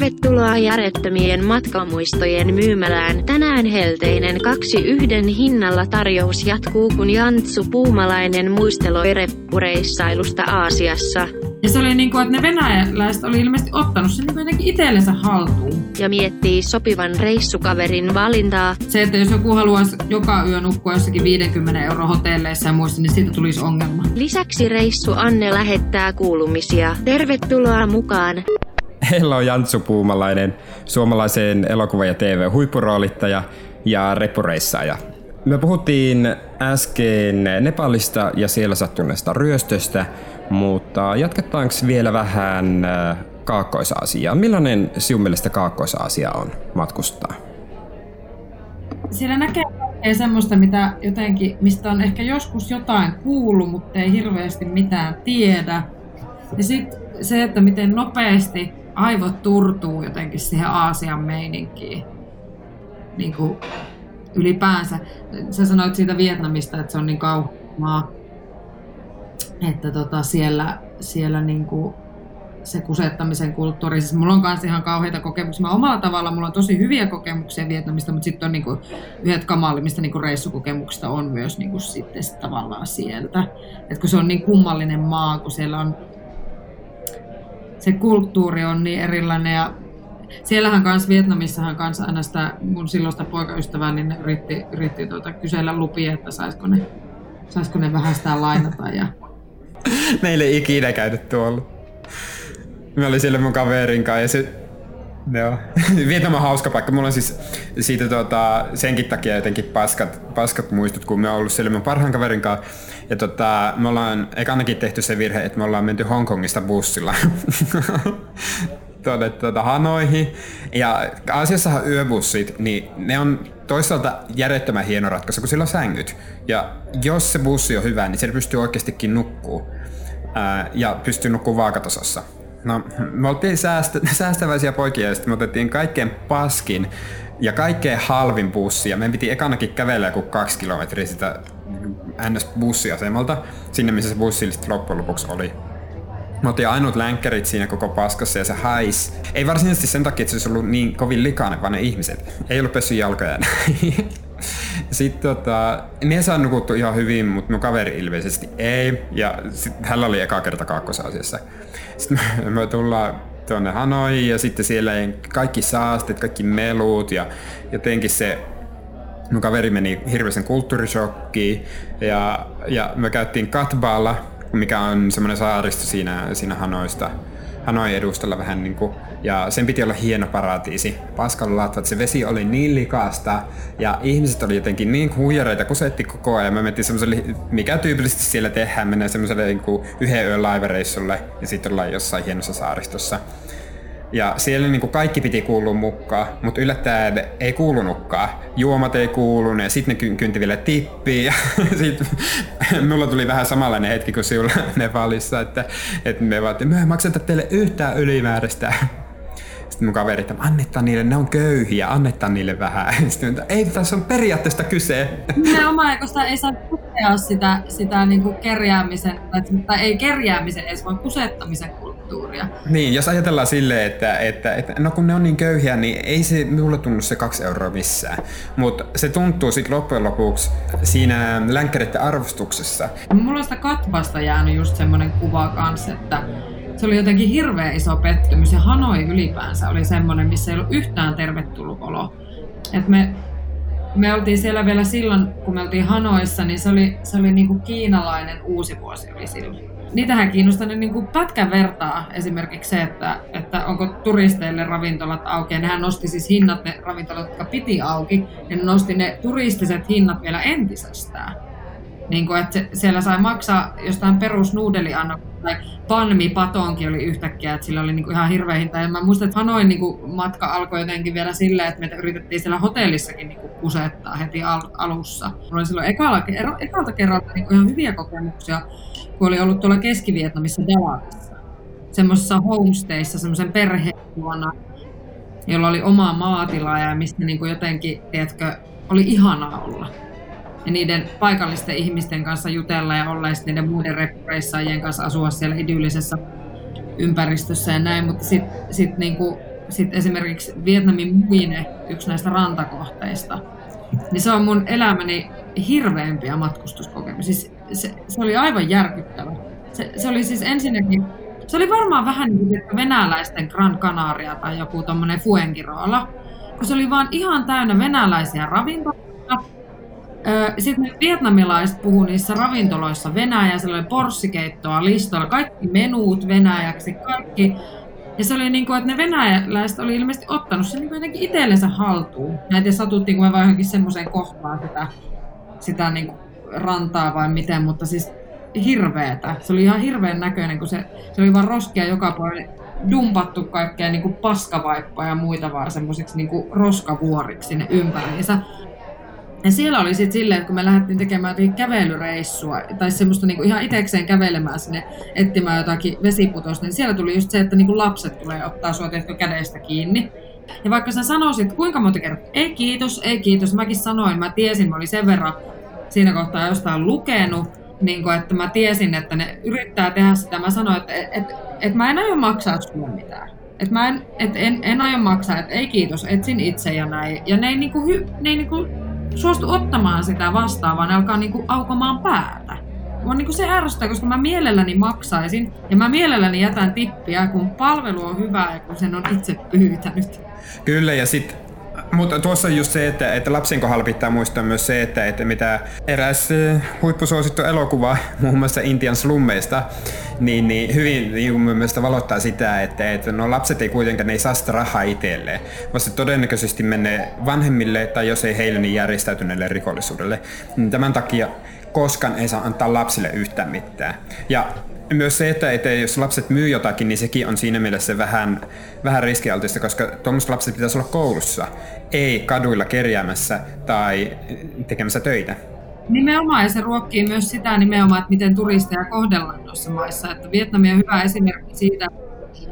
Tervetuloa järjettömien matkamuistojen myymälään. Tänään helteinen kaksi yhden hinnalla tarjous jatkuu, kun Jantsu Puumalainen muisteloi reppureissailusta Aasiassa. Ja se oli niin kuin, että ne venäläiset oli ilmeisesti ottanut sen niin jotenkin itsellensä haltuun. Ja miettii sopivan reissukaverin valintaa. Se, että jos joku haluaisi joka yö nukkua jossakin 50 euro hotelleissa ja muissa, niin siitä tulisi ongelma. Lisäksi reissu Anne lähettää kuulumisia. Tervetuloa mukaan! Heillä on Jantsu Puumalainen, suomalaisen elokuva- ja TV-huippuroolittaja ja repureissaaja. Me puhuttiin äsken Nepalista ja siellä sattuneesta ryöstöstä, mutta jatketaanko vielä vähän äh, Kaakkois-Aasiaa? Millainen sinun mielestä Kaakkois-Aasia on matkustaa? Siellä näkee ei semmoista, mitä jotenkin, mistä on ehkä joskus jotain kuullut, mutta ei hirveästi mitään tiedä. Ja sitten se, että miten nopeasti aivot turtuu jotenkin siihen Aasian meininkiin. Niin kuin ylipäänsä. Sä sanoit siitä Vietnamista, että se on niin kaumaa, että tota siellä, siellä niin kuin se kusettamisen kulttuuri. Siis mulla on myös ihan kauheita kokemuksia. Mä omalla tavalla mulla on tosi hyviä kokemuksia Vietnamista, mutta sitten on niinku yhdet kamalimmista niinku reissukokemuksista on myös niinku sitten tavallaan sieltä. Et kun se on niin kummallinen maa, kun siellä on se kulttuuri on niin erilainen ja siellähän kanssa Vietnamissahan kanssa aina sitä mun silloista poikaystävää, niin yritti, yritti tuota kysellä lupia, että saisiko ne, saisiko ne vähän sitä lainata. Ja... Meille ei ikinä käynyt tuolla. Mä olin siellä mun kaverin kanssa ja se Joo. Vietnam on hauska paikka. Mulla on siis siitä tuota, senkin takia jotenkin paskat, paskat muistut, kun me ollaan ollut siellä mun parhaan kaverin kanssa. Ja tota, me ollaan ekanakin tehty se virhe, että me ollaan menty Hongkongista bussilla tuonne tuota Hanoihin. Ja Aasiassahan yöbussit, niin ne on toisaalta järjettömän hieno ratkaisu, kun sillä on sängyt. Ja jos se bussi on hyvä, niin se pystyy oikeastikin nukkuu. Ää, ja pystyy nukkuu vaakatasossa. No, me oltiin säästä, säästäväisiä poikia ja sitten me otettiin kaikkein paskin ja kaikkein halvin bussi. Ja meidän piti ekanakin kävellä joku kaksi kilometriä sitä NS-bussiasemalta, sinne missä se bussi loppujen lopuksi oli. Me oltiin ainut länkkärit siinä koko paskassa ja se hais. Ei varsinaisesti sen takia, että se olisi ollut niin kovin likainen, vaan ne ihmiset. Ei ollut pessy jalkoja Sitten tota, ne saa nukuttu ihan hyvin, mutta mun kaveri ilmeisesti ei. Ja sit hänellä oli eka kerta kakkosasiassa. Sitten me, me tullaan tuonne Hanoihin ja sitten siellä kaikki saasteet, kaikki melut ja jotenkin se mun kaveri meni hirveäsen kulttuurishokkiin ja, ja me käyttiin Katbaalla, mikä on semmoinen saaristo siinä, siinä Hanoista. Hanoi edustalla vähän niin kuin, ja sen piti olla hieno paratiisi. Paskalla latvat, se vesi oli niin likasta ja ihmiset oli jotenkin niin huijareita, kusetti koko ajan. Me mentiin semmoiselle, mikä tyypillisesti siellä tehdään, menee semmoiselle niin kuin yhden yön laivareissulle ja sitten ollaan jossain hienossa saaristossa. Ja siellä niin kuin kaikki piti kuulua mukaan, mutta yllättäen ei kuulunutkaan. Juomat ei kuulunut ja sitten ne kynti vielä tippiin. Ja sit, mulla tuli vähän samanlainen hetki kuin sinulla Nepalissa, että, että me vaan, me ei makseta teille yhtään ylimääräistä. Sitten mun kaveri, että annetaan niille, ne on köyhiä, annetaan niille vähän. Sitten ei, tässä on periaatteesta kyse. Nimenomaan, koska ei saa tukea sitä, sitä niin kuin kerjäämisen, tai ei kerjäämisen edes, vaan kusettamisen kulttuuria. Niin, jos ajatellaan silleen, että, että, että no kun ne on niin köyhiä, niin ei se minulle tunnu se kaksi euroa missään. Mutta se tuntuu sitten loppujen lopuksi siinä länkkäreiden arvostuksessa. Mulla on sitä katvasta jäänyt just semmoinen kuva kanssa, että se oli jotenkin hirveä iso pettymys ja Hanoi ylipäänsä oli semmoinen, missä ei ollut yhtään tervetullut olo. Et me, me oltiin siellä vielä silloin, kun me oltiin Hanoissa, niin se oli, se oli niin kuin kiinalainen uusi vuosi oli silloin. Niitähän kiinnostaa ne niin kuin pätkän vertaa esimerkiksi se, että, että onko turisteille ravintolat auki. Ja nehän nosti siis hinnat, ne ravintolat, jotka piti auki, ja ne nosti ne turistiset hinnat vielä entisestään. Niin kuin, että siellä sai maksaa jostain perusnuudeliannoksesta tai Panmi Patonkin oli yhtäkkiä, että sillä oli niinku ihan hirveä hinta. Ja mä muistan, että Hanoin niinku matka alkoi jotenkin vielä silleen, että me yritettiin siellä hotellissakin niinku kusettaa heti al- alussa. Mulla oli silloin ekalta kerralta niinku ihan hyviä kokemuksia, kun oli ollut tuolla Keski-Vietnamissa Dalatissa. Semmoisessa homestayissa, semmoisen perheen luona, jolla oli oma maatila ja mistä niinku jotenkin, tiedätkö, oli ihanaa olla ja niiden paikallisten ihmisten kanssa jutella ja olla ja niiden muiden reppureissaajien kanssa asua siellä idyllisessä ympäristössä ja näin, mutta sitten sit niinku, sitten esimerkiksi Vietnamin Muine, yksi näistä rantakohteista, niin se on mun elämäni hirveämpiä matkustuskokemuksia. Siis se, se oli aivan järkyttävä. Se, se oli siis ensinnäkin, se oli varmaan vähän niin kuin venäläisten Gran Canaria tai joku tommonen Fuengirola, kun se oli vaan ihan täynnä venäläisiä ravintoloita. Sitten vietnamilaiset puhuu niissä ravintoloissa venäjä, siellä oli porssikeittoa listoilla, kaikki menuut venäjäksi, kaikki ja se oli niin kuin, että ne venäläiset oli ilmeisesti ottanut sen niin jotenkin itsellensä haltuun. Mä en tiedä, satuttiinko me vaan johonkin semmoiseen kohtaan sitä, sitä niin kuin rantaa vai miten, mutta siis hirveetä. Se oli ihan hirveän näköinen, kun se, se oli vaan roskia joka puolella dumpattu kaikkea niin kuin paskavaippoja ja muita vaan semmoisiksi niin roskavuoriksi sinne ympäriinsä. Ja siellä oli sitten silleen, että kun me lähdettiin tekemään jotakin kävelyreissua, tai semmoista niinku ihan itekseen kävelemään sinne, etsimään jotakin vesiputosta, niin siellä tuli just se, että niinku lapset tulee ottaa sua tehty kädestä kiinni. Ja vaikka sä sanoisit, kuinka monta kertaa, ei kiitos, ei kiitos, mäkin sanoin, mä tiesin, mä olin sen verran siinä kohtaa jostain lukenut, niin kuin, että mä tiesin, että ne yrittää tehdä sitä. Mä sanoin, että et, et, et mä en aio maksaa sulle mitään. Että mä en, et en, en aio maksaa, että ei kiitos, etsin itse ja näin. Ja ne ei, niinku, hy, ne ei niinku suostu ottamaan sitä vastaan, vaan ne alkaa niinku aukomaan päätä. Mua niinku se ärsyttää, koska mä mielelläni maksaisin ja mä mielelläni jätän tippiä, kun palvelu on hyvä ja kun sen on itse pyytänyt. Kyllä, ja sitten mutta tuossa on just se, että, että lapsen kohdalla pitää muistaa myös se, että, että mitä eräs huippusuosittu elokuva muun muassa Intian slummeista, niin, niin hyvin niin kuin mielestä valottaa sitä, että, että no lapset ei kuitenkaan ne ei saa sitä rahaa itselleen, vaan se todennäköisesti menee vanhemmille tai jos ei heille, niin järjestäytyneelle rikollisuudelle. Niin tämän takia koskaan ei saa antaa lapsille yhtään mitään. Ja myös se, että, että jos lapset myy jotakin, niin sekin on siinä mielessä vähän, vähän riskialtista, koska tuommoiset lapset pitäisi olla koulussa, ei kaduilla kerjäämässä tai tekemässä töitä. Nimenomaan, ja se ruokkii myös sitä nimenomaan, että miten turisteja kohdellaan noissa maissa. Että Vietnami on hyvä esimerkki siitä,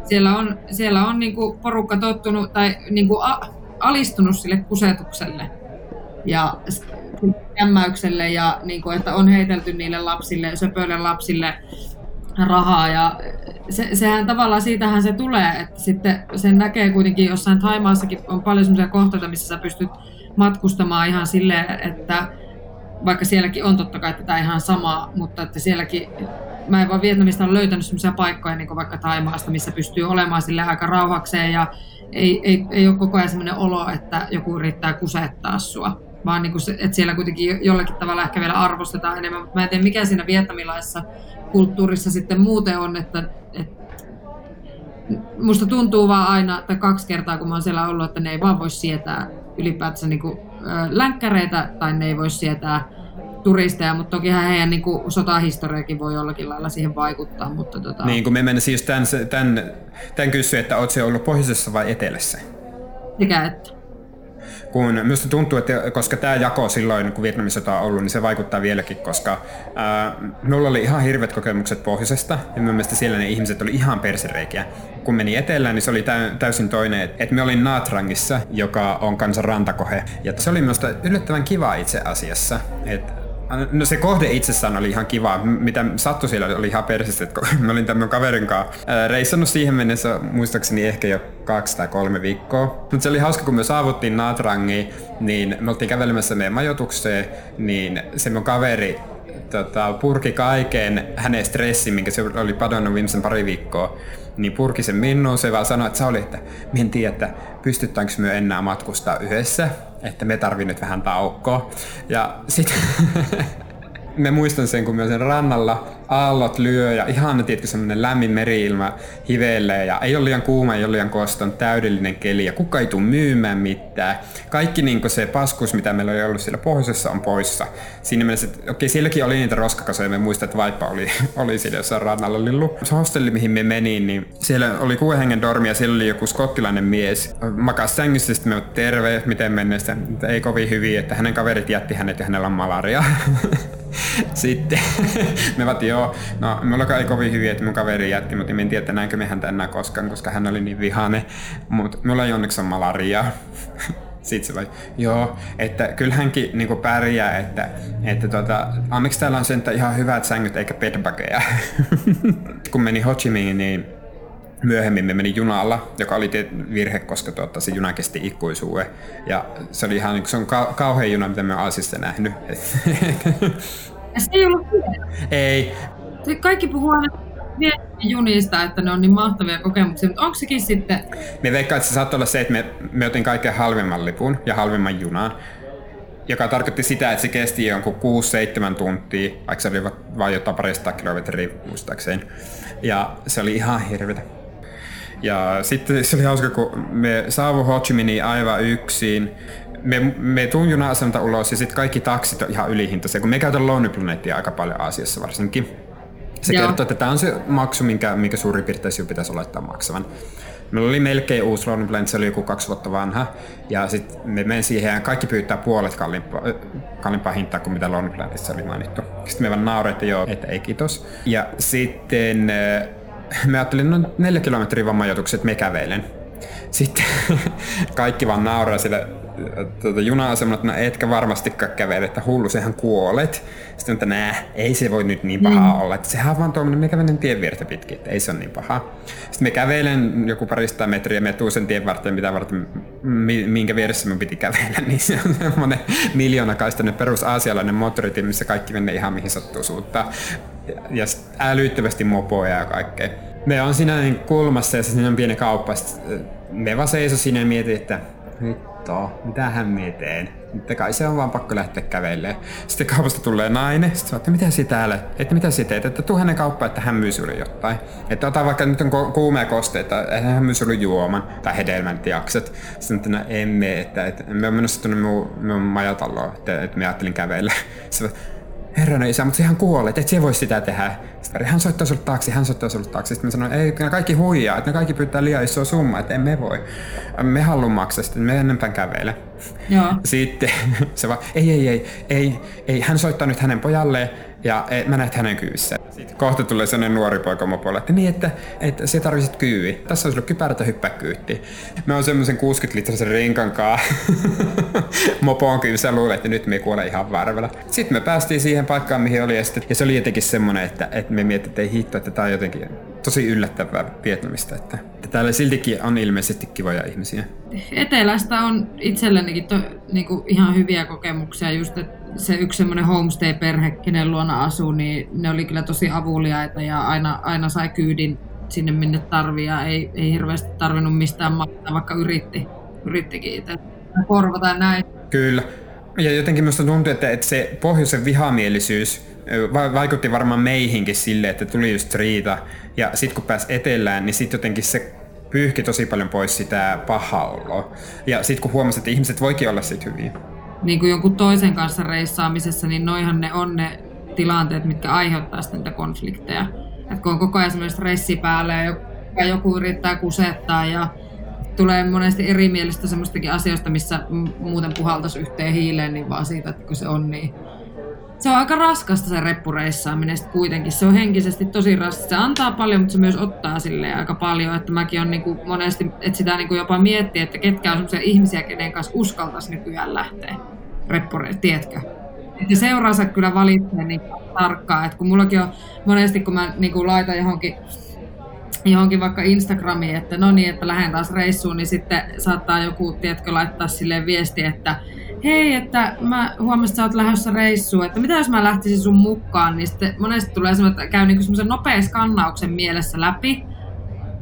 siellä on, siellä on niin kuin porukka tottunut tai niin kuin a, alistunut sille kusetukselle ja kämmäykselle ja niin kuin, että on heitelty niille lapsille, söpöille lapsille rahaa ja se, sehän tavallaan siitähän se tulee, että sitten sen näkee kuitenkin jossain Taimaassakin on paljon sellaisia kohteita, missä sä pystyt matkustamaan ihan silleen, että vaikka sielläkin on totta kai tätä ihan samaa, mutta että sielläkin mä en vaan Vietnamista ole löytänyt sellaisia paikkoja, niin vaikka Taimaasta, missä pystyy olemaan sille aika rauhakseen ja ei, ei, ei ole koko ajan sellainen olo, että joku yrittää kusettaa sua, vaan niin kuin se, että siellä kuitenkin jollakin tavalla ehkä vielä arvostetaan enemmän, mutta mä en tiedä mikä siinä vietnamilaisessa kulttuurissa sitten muuten on, että, että musta tuntuu vaan aina, tai kaksi kertaa kun mä oon siellä ollut, että ne ei vaan voi sietää ylipäätänsä niin kuin, länkkäreitä tai ne ei voi sietää turisteja, mutta tokihan heidän niin kuin, sotahistoriakin voi jollakin lailla siihen vaikuttaa. Mutta, tota... Niin, kun me mennä siis tämän, tämän, tämän kysyä, että oletko ollut pohjoisessa vai etelässä? Sekä että kun minusta tuntuu, että koska tämä jako silloin, kun Vietnamin sota on ollut, niin se vaikuttaa vieläkin, koska ää, minulla oli ihan hirvet kokemukset pohjoisesta, ja mielestäni siellä ne ihmiset oli ihan persereikiä. Kun meni etelään, niin se oli täysin toinen, että me olin Naatrangissa, joka on kansan rantakohe, ja se oli minusta yllättävän kiva itse asiassa, että No se kohde itsessään oli ihan kiva. Mitä sattui siellä oli ihan persistä, että mä olin tämän kaverin kanssa reissannut siihen mennessä muistaakseni ehkä jo kaksi tai kolme viikkoa. Mutta se oli hauska, kun me saavuttiin Natrangiin, niin me oltiin kävelemässä meidän majoitukseen, niin se mun kaveri tota, purki kaiken hänen stressin, minkä se oli padonnut viimeisen pari viikkoa, niin purki sen minuun. Se vaan sanoi, että sä oli, että mä en tiedä, että pystytäänkö me enää matkustaa yhdessä, että me tarvii nyt vähän taukoa. Ja sitten me muistan sen, kun me sen rannalla aallot lyö ja ihan tietysti semmoinen lämmin meriilma hivelee ja ei ole liian kuuma, ei ole liian koston, täydellinen keli ja kuka ei tule myymään mitään. Kaikki niin se paskus, mitä meillä oli ollut siellä pohjoisessa, on poissa. Siinä mielessä, että okei, sielläkin oli niitä roskakasoja, me muistan, että vaippa oli, oli siellä jossain rannalla lillu. Se hostelli, mihin me meniin, niin siellä oli kuuden hengen dormi ja siellä oli joku skottilainen mies. Makas sängyssä, sitten me terve, miten mennessä. Ei kovin hyvin, että hänen kaverit jätti hänet ja hänellä on malaria. sitten me vaatiin joo, no mulla ei kovin hyviä, että mun kaveri jätti, mutta en tiedä, että näinkö me häntä enää koskaan, koska hän oli niin vihane. Mutta mulla ei onneksi ole malaria. Sitten se vai, joo, että kyllähänkin niinku pärjää, että, että tota, onneksi täällä on sen ihan hyvät sängyt eikä bedbugeja. Kun meni Ho Chi Minh, niin myöhemmin me meni junalla, joka oli virhe, koska tuota, se juna kesti ikuisuuden. Ja se oli ihan se on ka- kauhean juna, mitä me olen Aasista nähnyt. Ja se ei ollut Ei. Kaikki puhuu aina junista, että ne on niin mahtavia kokemuksia, mutta onko sekin sitten... Me veikkaan, että se saattoi olla se, että me, me otin kaikkein halvimman lipun ja halvimman junaan joka tarkoitti sitä, että se kesti jonkun 6-7 tuntia, vaikka se oli vain jotain parista kilometriä muistaakseni. Ja se oli ihan hirveä. Ja sitten se oli hauska, kun me saavu Ho Chi Minhin aivan yksin. Me, me tuun juna-asemalta ulos ja sitten kaikki taksit on ihan ylihintaisia, kun me käytän Lonely Planetia aika paljon Aasiassa varsinkin. Se Joo. kertoo, että tämä on se maksu, minkä, minkä suurin piirtein pitäisi olettaa maksavan. Meillä oli melkein uusi Lonely Planet, se oli joku kaksi vuotta vanha. Ja sitten me menen siihen ja kaikki pyytää puolet kalliimpaa, kalliimpaa hintaa kuin mitä Lonely Planetissa oli mainittu. Sitten me vaan nauroitte jo, että ei kiitos. Ja sitten me ajattelin, no neljä kilometriä vaan majoitukset, me kävelen. Sitten kaikki vaan nauraa sille tuota, juna-asemalla, että no etkä varmastikaan kävele, että hullu, sehän kuolet. Sitten että nää, ei se voi nyt niin paha mm. olla, että sehän on vaan tuommoinen, me kävelen tien viertä pitkin, että ei se ole niin paha. Sitten me kävelen joku parista metriä, me tuu sen tien varten, mitä varten, minkä vieressä me piti kävellä, niin se on semmoinen miljoonakaistainen perus aasialainen moottoritie, missä kaikki menee ihan mihin sattuu suuttaa. Ja älyttömästi mopoja ja kaikkea. Me on siinä niin kulmassa ja siinä on pieni kauppa. Me vaan seiso siinä ja mietin, että hittoa, mitähän mie teen? Että kai se on vaan pakko lähteä kävelemään. Sitten kaupasta tulee nainen, sitten että mitä sinä täällä, että mitä sinä teet, että tuu hänen kauppaan, että hän myy sulle jotain. Että ota vaikka nyt on kuumea kosteita, että hän myy sulle juoman tai hedelmän jakset. Sitten että no emme, että, että me on menossa tuonne minun, minun majataloon, että, että me ajattelin kävellä. Sitten herrana isä, mutta sehän kuolee, että et se voi sitä tehdä. Sitten hän soittaa sulle taksi, hän soittaa sulle taksi. Sitten mä sanoin, ei, ne kaikki huijaa, että ne kaikki pyytää liian isoa summaa, että emme voi. Me haluamme maksaa, sitten me enempää kävele. Joo. Sitten se vaan, ei, ei, ei, ei, ei, hän soittaa nyt hänen pojalleen ja e, mä näet hänen kyyssä. Sitten kohta tulee sellainen nuori poika mopolle, että niin, että, että se tarvitset kyyvi. Tässä on sulla kypärät ja hyppää kyytti. Mä oon semmoisen 60 litrasen rinkan kaa mopoon kyyssä luulen, että nyt me kuole ihan varvella. Sitten me päästiin siihen paikkaan, mihin oli ja, sitten, ja se oli jotenkin semmoinen, että, että me mietittiin, että hitto, että tää on jotenkin tosi yllättävää Vietnamista, että, että täällä siltikin on ilmeisesti kivoja ihmisiä. Etelästä on itsellenikin to, niinku ihan hyviä kokemuksia, just että se yksi semmoinen homestay-perhe, kenen luona asuu, niin ne oli kyllä tosi avuliaita ja aina, aina sai kyydin sinne minne tarvii ja ei, ei hirveästi tarvinnut mistään maksaa, vaikka yritti, yrittikin itse korvata näin. Kyllä. Ja jotenkin minusta tuntuu, että, että se pohjoisen vihamielisyys vaikutti varmaan meihinkin sille, että tuli just riita. Ja sitten kun pääsi etelään, niin sitten jotenkin se pyyhki tosi paljon pois sitä pahaa Ja sitten kun huomasi, että ihmiset voikin olla sitten hyviä niin kuin jonkun toisen kanssa reissaamisessa, niin noihan ne on ne tilanteet, mitkä aiheuttaa sitten niitä konflikteja. Et kun on koko ajan semmoinen stressi päällä ja joku yrittää kusettaa ja tulee monesti erimielistä semmoistakin asioista, missä muuten puhaltaisi yhteen hiileen, niin vaan siitä, että kun se on niin se on aika raskasta se reppureissaaminen sitten kuitenkin. Se on henkisesti tosi raskasta. Se antaa paljon, mutta se myös ottaa sille aika paljon. Että mäkin on niinku monesti, että sitä niinku jopa miettiä, että ketkä on sellaisia ihmisiä, kenen kanssa uskaltaisi nykyään lähteä reppureissa, tiedätkö? Että seuraansa kyllä valitsee niin tarkkaan. Että kun mullakin on monesti, kun mä niinku laitan johonkin johonkin vaikka Instagramiin, että no niin, että lähden taas reissuun, niin sitten saattaa joku, tiedätkö, laittaa silleen viesti, että hei, että mä huomasin, että sä oot lähdössä reissuun, että mitä jos mä lähtisin sun mukaan, niin sitten monesti tulee semmoinen, että käy niinku semmoisen nopean skannauksen mielessä läpi,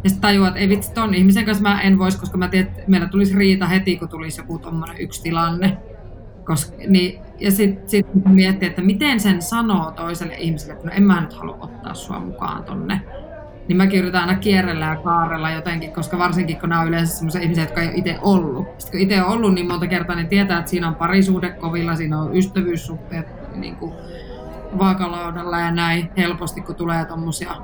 ja sitten tajuaa, että ei vitsi, ton ihmisen kanssa mä en voisi, koska mä tiedän, että meillä tulisi riita heti, kun tulisi joku tommonen yksi tilanne. Koska, niin, ja sitten sit miettii, että miten sen sanoo toiselle ihmiselle, että no en mä nyt halua ottaa sua mukaan tonne niin mäkin yritän aina kierrellä ja kaarella jotenkin, koska varsinkin kun nämä on yleensä sellaisia ihmisiä, jotka ei ole itse ollut. Sitten kun itse on ollut niin monta kertaa, niin tietää, että siinä on parisuhde kovilla, siinä on ystävyyssuhteet niin kuin vaakalaudalla ja näin helposti, kun tulee tommosia,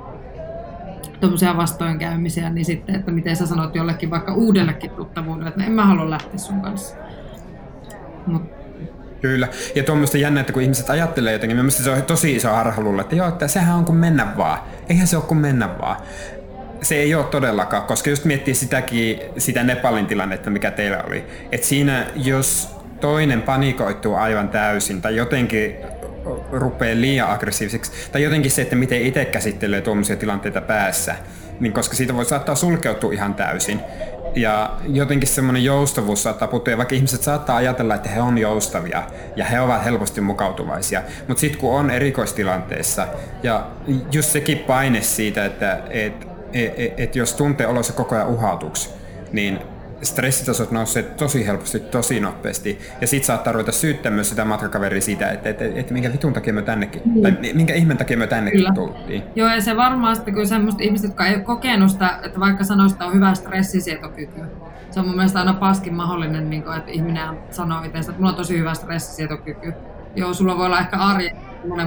tommosia vastoinkäymisiä, niin sitten, että miten sä sanot jollekin vaikka uudellekin tuttavuudelle, että en mä halua lähteä sun kanssa. Mut Kyllä. Ja tuommoista jännä, että kun ihmiset ajattelee jotenkin, mielestäni se on tosi iso harhaluulla, että joo, että sehän on kuin mennä vaan. Eihän se ole kuin mennä vaan. Se ei ole todellakaan, koska just miettii sitäkin, sitä Nepalin tilannetta, mikä teillä oli. Että siinä, jos toinen panikoituu aivan täysin tai jotenkin rupeaa liian aggressiiviseksi. Tai jotenkin se, että miten itse käsittelee tuommoisia tilanteita päässä. Niin koska siitä voi saattaa sulkeutua ihan täysin. Ja jotenkin semmoinen joustavuus saattaa puuttua, vaikka ihmiset saattaa ajatella, että he on joustavia ja he ovat helposti mukautuvaisia. Mutta sitten kun on erikoistilanteessa ja just sekin paine siitä, että et, et, et, et jos tuntee olossa koko ajan uhatuksi, niin stressitasot nousee tosi helposti, tosi nopeasti. Ja sit saattaa ruveta syyttää myös sitä matkakaveria siitä, että, että, että, että minkä vitun takia me tännekin, mm. tai minkä ihmen takia me tännekin Kyllä. tultiin. Joo, ja se varmasti, kun semmoista ihmiset, jotka ei ole kokenut sitä, että vaikka sanoista on hyvä stressisietokyky, se on mun mielestä aina paskin mahdollinen, niin kuin, että ihminen sanoo itse, että mulla on tosi hyvä stressisietokyky. Joo, sulla voi olla ehkä arjen,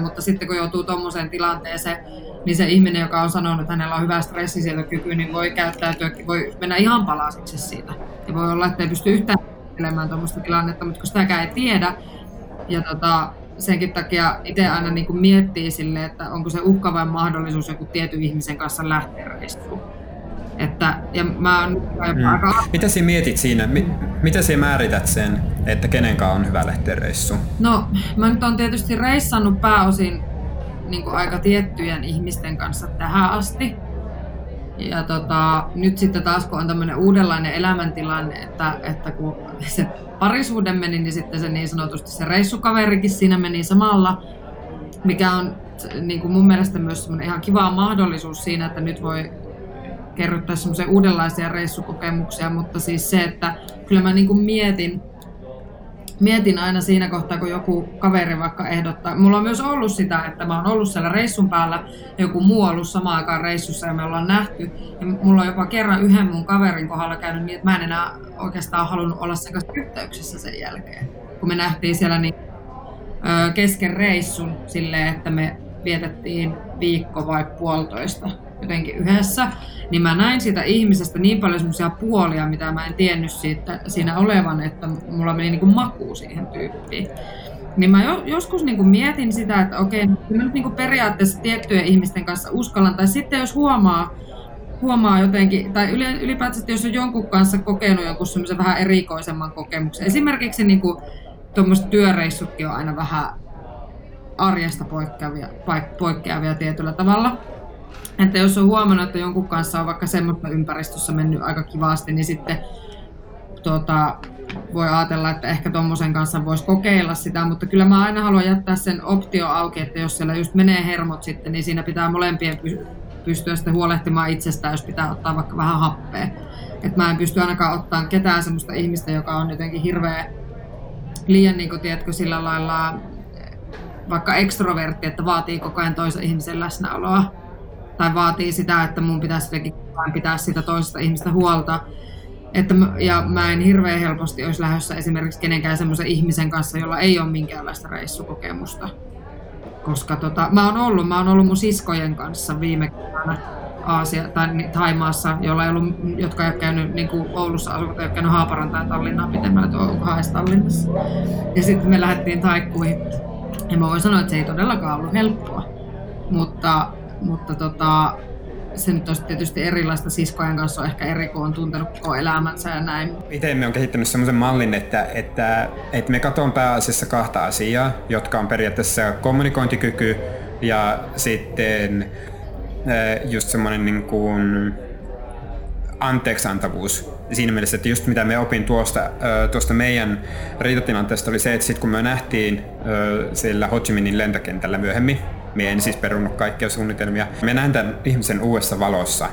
mutta sitten kun joutuu tuommoiseen tilanteeseen, niin se ihminen, joka on sanonut, että hänellä on hyvä stressisietokyky, niin voi käyttäytyä, voi mennä ihan palasiksi siitä. Ja voi olla, että ei pysty yhtään elämään tuommoista tilannetta, mutta kun sitäkään ei tiedä, ja tota, senkin takia itse aina niin kuin miettii sille, että onko se uhka vai mahdollisuus joku tietyn ihmisen kanssa lähteä reissuun. Että, ja mä oon mm. aika... Mitä sinä mietit siinä? M- mitä sinä määrität sen, että kenenkaan on hyvä lähteä reissuun? No, mä nyt on tietysti reissannut pääosin niin aika tiettyjen ihmisten kanssa tähän asti. Ja tota, nyt sitten taas kun on tämmöinen uudenlainen elämäntilanne, että, että kun se parisuhde meni, niin sitten se niin sanotusti se reissukaverikin siinä meni samalla, mikä on niin kuin mun mielestä myös ihan kiva mahdollisuus siinä, että nyt voi kerryttää semmoisia uudenlaisia reissukokemuksia, mutta siis se, että kyllä mä niin kuin mietin, mietin aina siinä kohtaa, kun joku kaveri vaikka ehdottaa. Mulla on myös ollut sitä, että mä oon ollut siellä reissun päällä, joku muu on ollut samaan aikaan reissussa ja me ollaan nähty. Ja mulla on jopa kerran yhden mun kaverin kohdalla käynyt niin, että mä en enää oikeastaan halunnut olla sen kanssa yhteyksissä sen jälkeen. Kun me nähtiin siellä niin, kesken reissun silleen, että me vietettiin viikko vai puolitoista jotenkin yhdessä, niin mä näin siitä ihmisestä niin paljon semmoisia puolia, mitä mä en tiennyt siitä, siinä olevan, että mulla meni niin kuin maku siihen tyyppiin. Niin mä jo, joskus niin kuin mietin sitä, että okei, mä nyt niin kuin periaatteessa tiettyjen ihmisten kanssa uskallan, tai sitten jos huomaa, huomaa jotenkin, tai ylipäätään, jos on jonkun kanssa kokenut jonkun semmoisen vähän erikoisemman kokemuksen. Esimerkiksi niin kuin, tuommoiset työreissutkin on aina vähän arjesta poikkeavia, poikkeavia tietyllä tavalla. Että jos on huomannut, että jonkun kanssa on vaikka semmoista ympäristössä mennyt aika kivasti, niin sitten tuota, voi ajatella, että ehkä tuommoisen kanssa voisi kokeilla sitä, mutta kyllä mä aina haluan jättää sen optio auki, että jos siellä just menee hermot sitten, niin siinä pitää molempien pystyä sitten huolehtimaan itsestään, jos pitää ottaa vaikka vähän happea. Että mä en pysty ainakaan ottamaan ketään semmoista ihmistä, joka on jotenkin hirveä liian, niin kuin, tiedätkö, sillä lailla vaikka ekstrovertti, että vaatii koko ajan toisen ihmisen läsnäoloa tai vaatii sitä, että mun pitäisi jotenkin pitää sitä toisesta ihmistä huolta. Että, ja mä en hirveän helposti olisi lähdössä esimerkiksi kenenkään semmoisen ihmisen kanssa, jolla ei ole minkäänlaista reissukokemusta. Koska tota, mä oon ollut, mä oon ollut mun siskojen kanssa viime keväänä Aasia, tai Taimaassa, joilla ei ollut, jotka ei ole käynyt niin kuin Oulussa asuvat, ei ole käynyt Haaparantaa ja Tallinnaa pitemmällä tuo. Ja sitten me lähdettiin taikkuihin. Ja mä voin sanoa, että se ei todellakaan ollut helppoa. Mutta mutta tota, se nyt olisi tietysti erilaista siskojen kanssa, on ehkä eri, kun on tuntenut koko elämänsä ja näin. Itse me on kehittänyt sellaisen mallin, että, että, että me katson pääasiassa kahta asiaa, jotka on periaatteessa kommunikointikyky ja sitten eh, just semmoinen niin kuin anteeksantavuus. Siinä mielessä, että just mitä me opin tuosta, eh, tuosta meidän riitatilanteesta oli se, että sitten kun me nähtiin eh, siellä Ho Chi Minhin lentokentällä myöhemmin, me en siis perunut kaikkia suunnitelmia. Me näen tämän ihmisen uudessa valossa.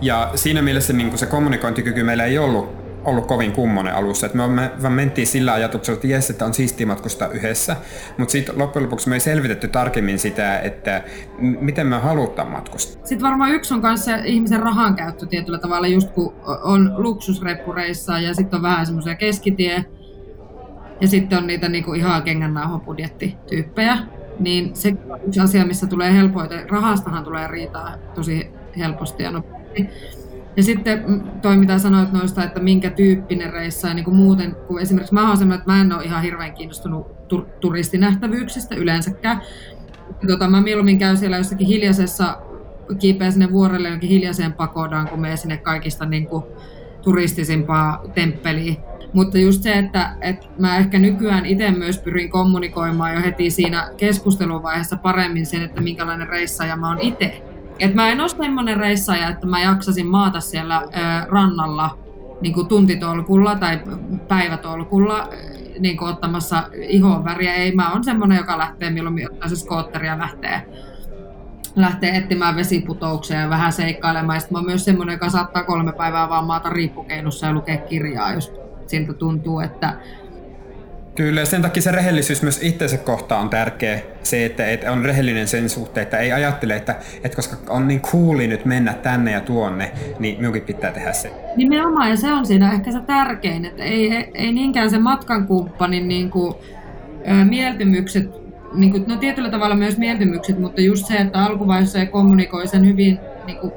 Ja siinä mielessä niin se kommunikointikyky meillä ei ollut ollut kovin kummonen alussa. Et me, me vaan mentiin sillä ajatuksella, että jes, että on siistiä matkustaa yhdessä. Mutta sitten loppujen lopuksi me ei selvitetty tarkemmin sitä, että miten me halutaan matkustaa. Sitten varmaan yksi on myös se ihmisen rahan käyttö tietyllä tavalla, just kun on luksusreppureissa ja sitten on vähän semmoisia keskitie. Ja sitten on niitä niinku ihan budjettityyppejä niin se on yksi asia, missä tulee helpoiten. Rahastahan tulee riitaa tosi helposti ja nopeasti. Ja sitten toi, mitä sanoit noista, että minkä tyyppinen reissa ja niin kuin muuten, kun esimerkiksi mä oon sellainen, että mä en ole ihan hirveän kiinnostunut tur- turistinähtävyyksistä yleensäkään. Tota, mä mieluummin käyn siellä jossakin hiljaisessa, kiipeä sinne vuorelle jonkin hiljaiseen pakodaan, kun menee sinne kaikista niin kuin, turistisimpaa temppeliä. Mutta just se, että, että mä ehkä nykyään itse myös pyrin kommunikoimaan jo heti siinä keskusteluvaiheessa paremmin sen, että minkälainen reissaaja mä oon itse. Et mä en ole semmoinen reissaaja, että mä jaksasin maata siellä ö, rannalla niin kuin tuntitolkulla tai päivätolkulla niin kuin ottamassa ihon väriä. Ei, mä oon semmoinen, joka lähtee milloin ottaa se skootteri ja lähtee, lähtee etsimään vesiputouksia ja vähän seikkailemaan. Sitten mä oon myös semmoinen, joka saattaa kolme päivää vaan maata riippukeinussa ja lukea kirjaa, jos siltä tuntuu, että Kyllä, sen takia se rehellisyys myös itsensä kohtaan on tärkeä. Se, että, että on rehellinen sen suhteen, että ei ajattele, että, että koska on niin cooli nyt mennä tänne ja tuonne, niin minunkin pitää tehdä se. Nimenomaan, ja se on siinä ehkä se tärkein, että ei, ei, niinkään se matkankumppanin niin kuin, mieltymykset, niin kuin, no tietyllä tavalla myös mieltymykset, mutta just se, että alkuvaiheessa ei kommunikoi sen hyvin, niin kuin,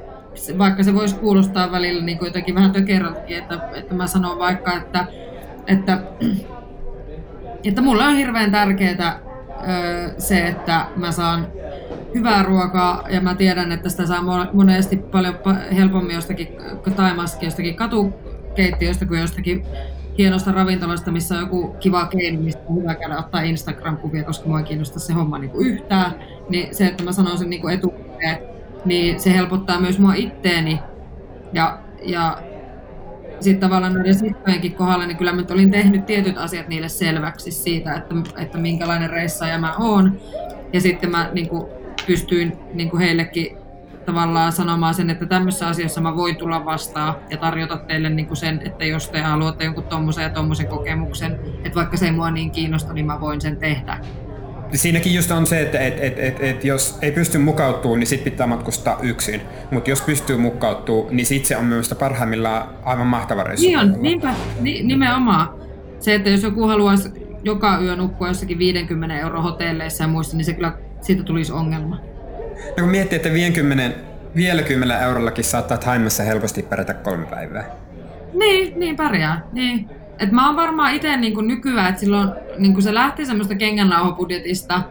vaikka se voisi kuulostaa välillä niin kuin jotenkin vähän tökerältäkin, että, että mä sanon vaikka, että, että että mulle on hirveän tärkeää se, että mä saan hyvää ruokaa ja mä tiedän, että sitä saa monesti paljon helpommin jostakin Taimaskin jostakin katukeittiöstä kuin jostakin hienosta ravintolasta, missä on joku kiva keino, mistä on hyvä käydä ottaa Instagram-kuvia, koska mua ei kiinnosta se homma niin kuin yhtään. Niin se, että mä sanon sen niin kuin etukäteen, niin se helpottaa myös mua itteeni. Ja, ja sitten tavallaan noiden sittojenkin kohdalla, niin kyllä mä olin tehnyt tietyt asiat niille selväksi siitä, että, että minkälainen reissaaja mä oon. Ja sitten mä niin kuin, pystyin niin kuin heillekin tavallaan sanomaan sen, että tämmöisessä asiassa mä voin tulla vastaan ja tarjota teille niin kuin sen, että jos te haluatte jonkun tommosen ja tommosen kokemuksen, että vaikka se ei mua niin kiinnosta, niin mä voin sen tehdä siinäkin just on se, että et, et, et, et jos ei pysty mukautumaan, niin sit pitää matkustaa yksin. Mutta jos pystyy mukautumaan, niin sit se on myös parhaimmillaan aivan mahtava reissu. Niin on, niinpä, ni, nimenomaan. Se, että jos joku haluaisi joka yö nukkua jossakin 50 euro hotelleissa ja muissa, niin se kyllä siitä tulisi ongelma. Ja kun miettii, että 50, 50 eurollakin saattaa Taimassa helposti pärjätä kolme päivää. Niin, niin pärjää. Niin. Et mä oon varmaan itse niinku nykyään, että silloin niinku se lähti semmoista kengännauhobudjetista,